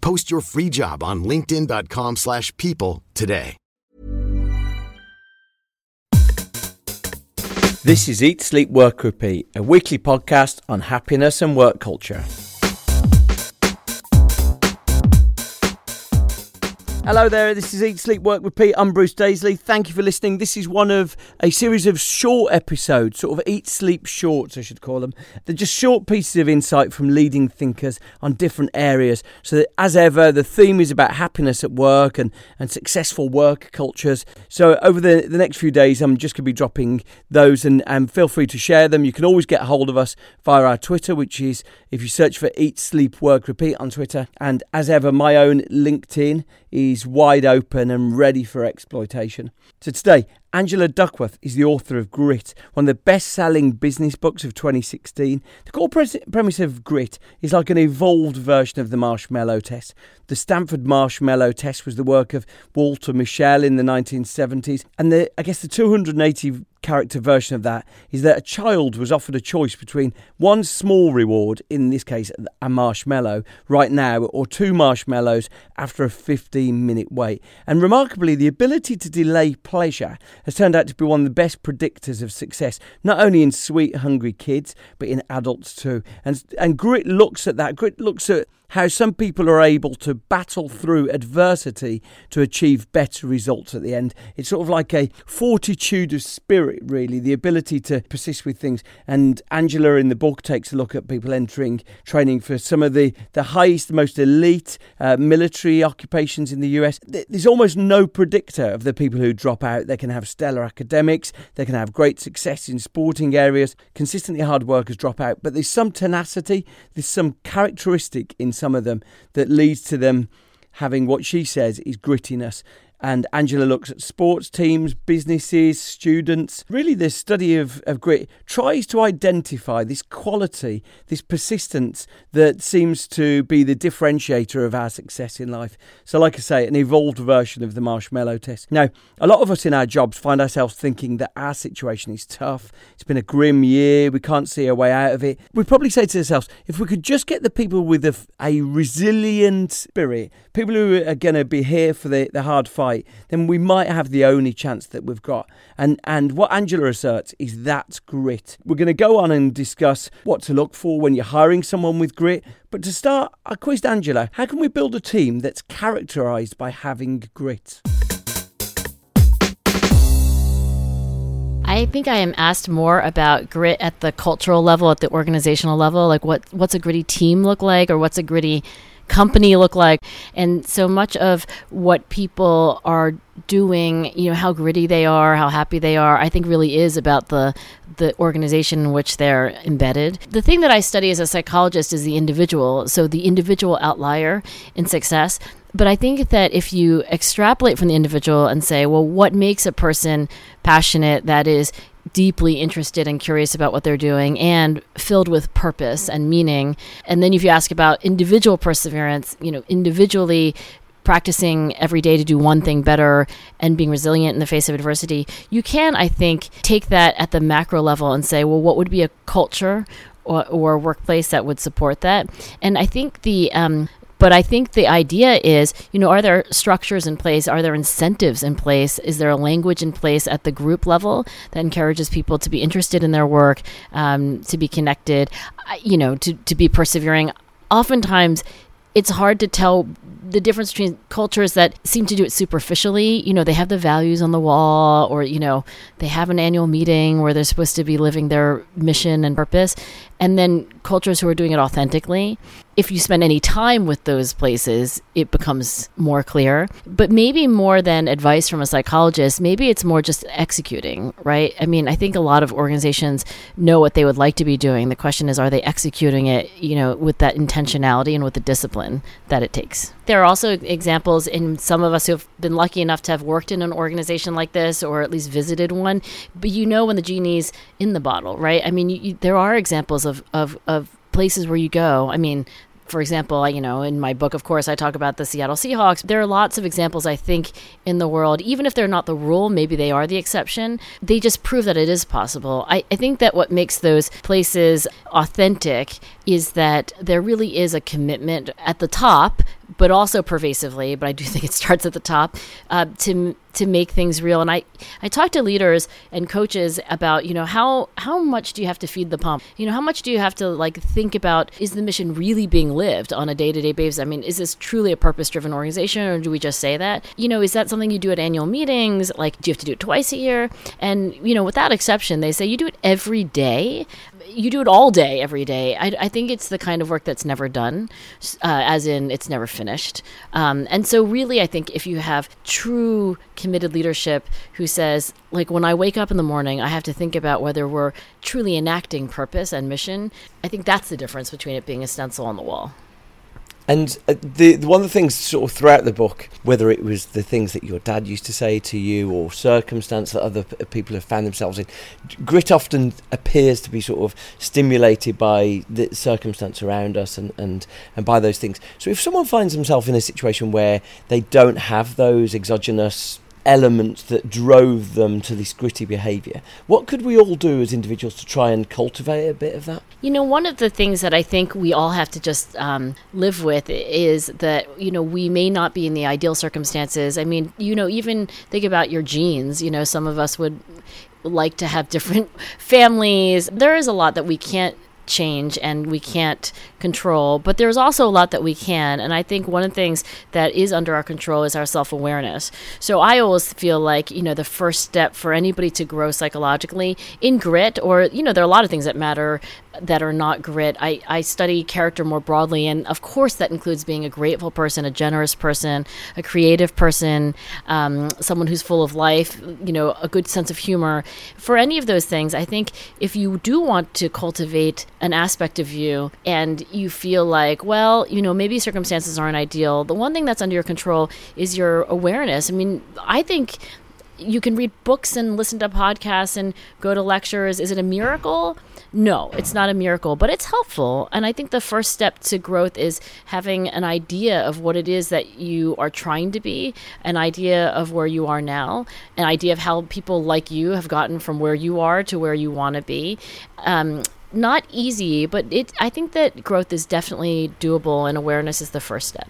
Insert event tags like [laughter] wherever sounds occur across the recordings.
Post your free job on linkedin.com/people slash people today. This is Eat, Sleep, Work, Repeat, a weekly podcast on happiness and work culture. Hello there, this is Eat, Sleep, Work, Repeat. I'm Bruce Daisley. Thank you for listening. This is one of a series of short episodes, sort of Eat, Sleep shorts, I should call them. They're just short pieces of insight from leading thinkers on different areas. So, as ever, the theme is about happiness at work and, and successful work cultures. So, over the, the next few days, I'm just going to be dropping those and, and feel free to share them. You can always get hold of us via our Twitter, which is if you search for Eat, Sleep, Work, Repeat on Twitter. And as ever, my own LinkedIn is wide open and ready for exploitation. So today, Angela Duckworth is the author of Grit, one of the best selling business books of 2016. The core premise of Grit is like an evolved version of the marshmallow test. The Stanford marshmallow test was the work of Walter Mischel in the 1970s, and the, I guess the 280 character version of that is that a child was offered a choice between one small reward, in this case a marshmallow, right now, or two marshmallows after a 15 minute wait. And remarkably, the ability to delay pleasure has turned out to be one of the best predictors of success, not only in sweet, hungry kids, but in adults too. And, and Grit looks at that. Grit looks at how some people are able to battle through adversity to achieve better results at the end. It's sort of like a fortitude of spirit, really, the ability to persist with things. And Angela in the book takes a look at people entering training for some of the, the highest, most elite uh, military occupations in the US. There's almost no predictor of the people who drop out. They can have stellar academics, they can have great success in sporting areas, consistently hard workers drop out, but there's some tenacity, there's some characteristic in some of them that leads to them having what she says is grittiness. And Angela looks at sports teams, businesses, students. Really, this study of, of grit tries to identify this quality, this persistence that seems to be the differentiator of our success in life. So, like I say, an evolved version of the marshmallow test. Now, a lot of us in our jobs find ourselves thinking that our situation is tough. It's been a grim year. We can't see a way out of it. We probably say to ourselves, if we could just get the people with a, a resilient spirit, people who are going to be here for the, the hard fight then we might have the only chance that we've got. And and what Angela asserts is that grit. We're going to go on and discuss what to look for when you're hiring someone with grit. But to start, I quizzed Angela, how can we build a team that's characterized by having grit? I think I am asked more about grit at the cultural level, at the organizational level, like what what's a gritty team look like, or what's a gritty company look like. And so much of what people are doing, you know, how gritty they are, how happy they are, I think really is about the the organization in which they're embedded. The thing that I study as a psychologist is the individual, so the individual outlier in success. But I think that if you extrapolate from the individual and say, well, what makes a person passionate that is deeply interested and curious about what they're doing and filled with purpose and meaning. And then if you ask about individual perseverance, you know, individually practicing every day to do one thing better and being resilient in the face of adversity, you can, I think, take that at the macro level and say, well, what would be a culture or, or workplace that would support that? And I think the um, but I think the idea is, you know, are there structures in place? Are there incentives in place? Is there a language in place at the group level that encourages people to be interested in their work, um, to be connected, you know, to, to be persevering? Oftentimes, it's hard to tell the difference between cultures that seem to do it superficially, you know, they have the values on the wall or, you know, they have an annual meeting where they're supposed to be living their mission and purpose, and then cultures who are doing it authentically. If you spend any time with those places, it becomes more clear. But maybe more than advice from a psychologist, maybe it's more just executing, right? I mean, I think a lot of organizations know what they would like to be doing. The question is, are they executing it, you know, with that intentionality and with the discipline that it takes? There are also examples in some of us who have been lucky enough to have worked in an organization like this or at least visited one, but you know when the genie's in the bottle, right? I mean, you, you, there are examples of, of, of places where you go. I mean, for example, you know, in my book, of course, I talk about the Seattle Seahawks. There are lots of examples, I think, in the world, even if they're not the rule, maybe they are the exception. They just prove that it is possible. I, I think that what makes those places authentic is that there really is a commitment at the top but also pervasively. But I do think it starts at the top uh, to to make things real. And I I talk to leaders and coaches about you know how how much do you have to feed the pump? You know how much do you have to like think about is the mission really being lived on a day to day basis? I mean, is this truly a purpose driven organization, or do we just say that? You know, is that something you do at annual meetings? Like, do you have to do it twice a year? And you know, without exception, they say you do it every day you do it all day, every day. I, I, think it's the kind of work that's never done, uh, as in it's never finished. Um, and so, really, I think if you have true committed leadership who says, like, when I wake up in the morning, I have to think about whether we're truly enacting purpose and mission, I think that's the difference between it being a stencil on the wall. And uh, the, the, one of the things sort of throughout the book, whether it was the things that your dad used to say to you or circumstance that other p- people have found themselves in, grit often appears to be sort of stimulated by the circumstance around us and, and, and by those things. So if someone finds themselves in a situation where they don't have those exogenous elements that drove them to this gritty behaviour. What could we all do as individuals to try and cultivate a bit of that? You know, one of the things that I think we all have to just um, live with is that, you know, we may not be in the ideal circumstances. I mean, you know, even think about your genes. You know, some of us would like to have different [laughs] families. There is a lot that we can't change and we can't control, but there's also a lot that we can. And I think one of the things that is under our control is our self awareness. So I always feel like, you know, the first step for anybody to grow psychologically in grit, or, you know, there are a lot of things that matter that are not grit. I, I study character more broadly, and of course, that includes being a grateful person, a generous person, a creative person, um, someone who's full of life, you know, a good sense of humor. For any of those things, I think if you do want to cultivate an aspect of you and you feel like, well, you know, maybe circumstances aren't ideal, the one thing that's under your control is your awareness. I mean, I think you can read books and listen to podcasts and go to lectures. Is it a miracle? No, it's not a miracle, but it's helpful. And I think the first step to growth is having an idea of what it is that you are trying to be, an idea of where you are now, an idea of how people like you have gotten from where you are to where you want to be. Um, not easy, but it. I think that growth is definitely doable, and awareness is the first step.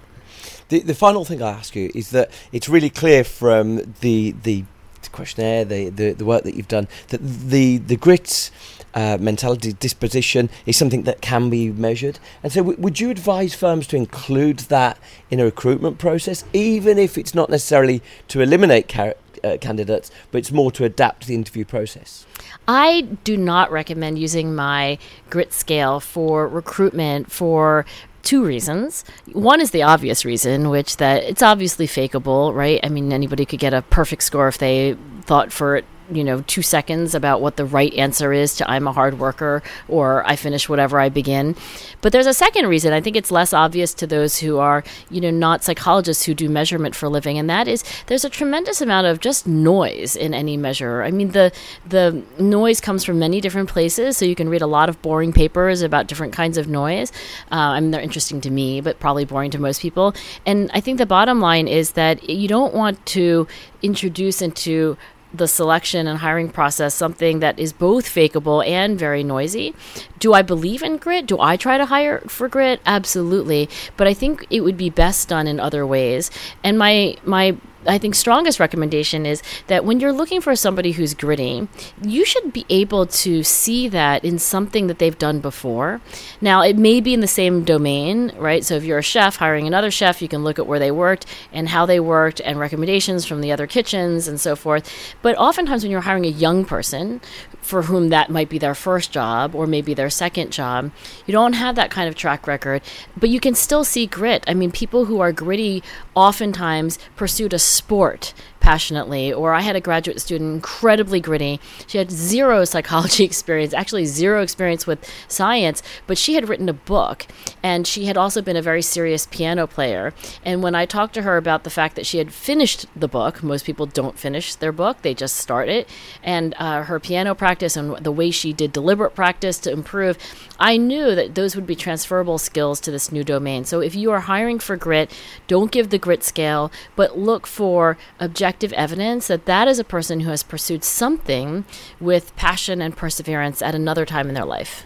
The, the final thing I ask you is that it's really clear from the the questionnaire, the, the, the work that you've done, that the the grit uh, mentality disposition is something that can be measured. And so, w- would you advise firms to include that in a recruitment process, even if it's not necessarily to eliminate car- uh, candidates, but it's more to adapt the interview process? I do not recommend using my grit scale for recruitment for two reasons. One is the obvious reason, which that it's obviously fakeable, right? I mean, anybody could get a perfect score if they thought for it you know, two seconds about what the right answer is to I'm a hard worker or I finish whatever I begin. But there's a second reason. I think it's less obvious to those who are, you know, not psychologists who do measurement for a living, and that is there's a tremendous amount of just noise in any measure. I mean, the the noise comes from many different places, so you can read a lot of boring papers about different kinds of noise. Uh, I mean, they're interesting to me, but probably boring to most people. And I think the bottom line is that you don't want to introduce into the selection and hiring process something that is both fakeable and very noisy. Do I believe in grit? Do I try to hire for grit? Absolutely. But I think it would be best done in other ways. And my my I think strongest recommendation is that when you're looking for somebody who's gritty, you should be able to see that in something that they've done before. Now, it may be in the same domain, right? So if you're a chef hiring another chef, you can look at where they worked and how they worked and recommendations from the other kitchens and so forth. But oftentimes when you're hiring a young person for whom that might be their first job or maybe their second job, you don't have that kind of track record, but you can still see grit. I mean, people who are gritty oftentimes pursued a sport passionately. Or I had a graduate student, incredibly gritty. She had zero [laughs] psychology experience, actually, zero experience with science, but she had written a book. And she had also been a very serious piano player. And when I talked to her about the fact that she had finished the book, most people don't finish their book, they just start it, and uh, her piano practice and the way she did deliberate practice to improve, I knew that those would be transferable skills to this new domain. So if you are hiring for grit, don't give the grit scale, but look for objective objective evidence that that is a person who has pursued something with passion and perseverance at another time in their life.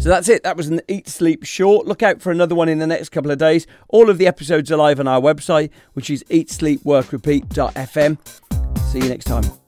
So that's it. That was an Eat Sleep short. Look out for another one in the next couple of days. All of the episodes are live on our website, which is eatsleepworkrepeat.fm. See you next time.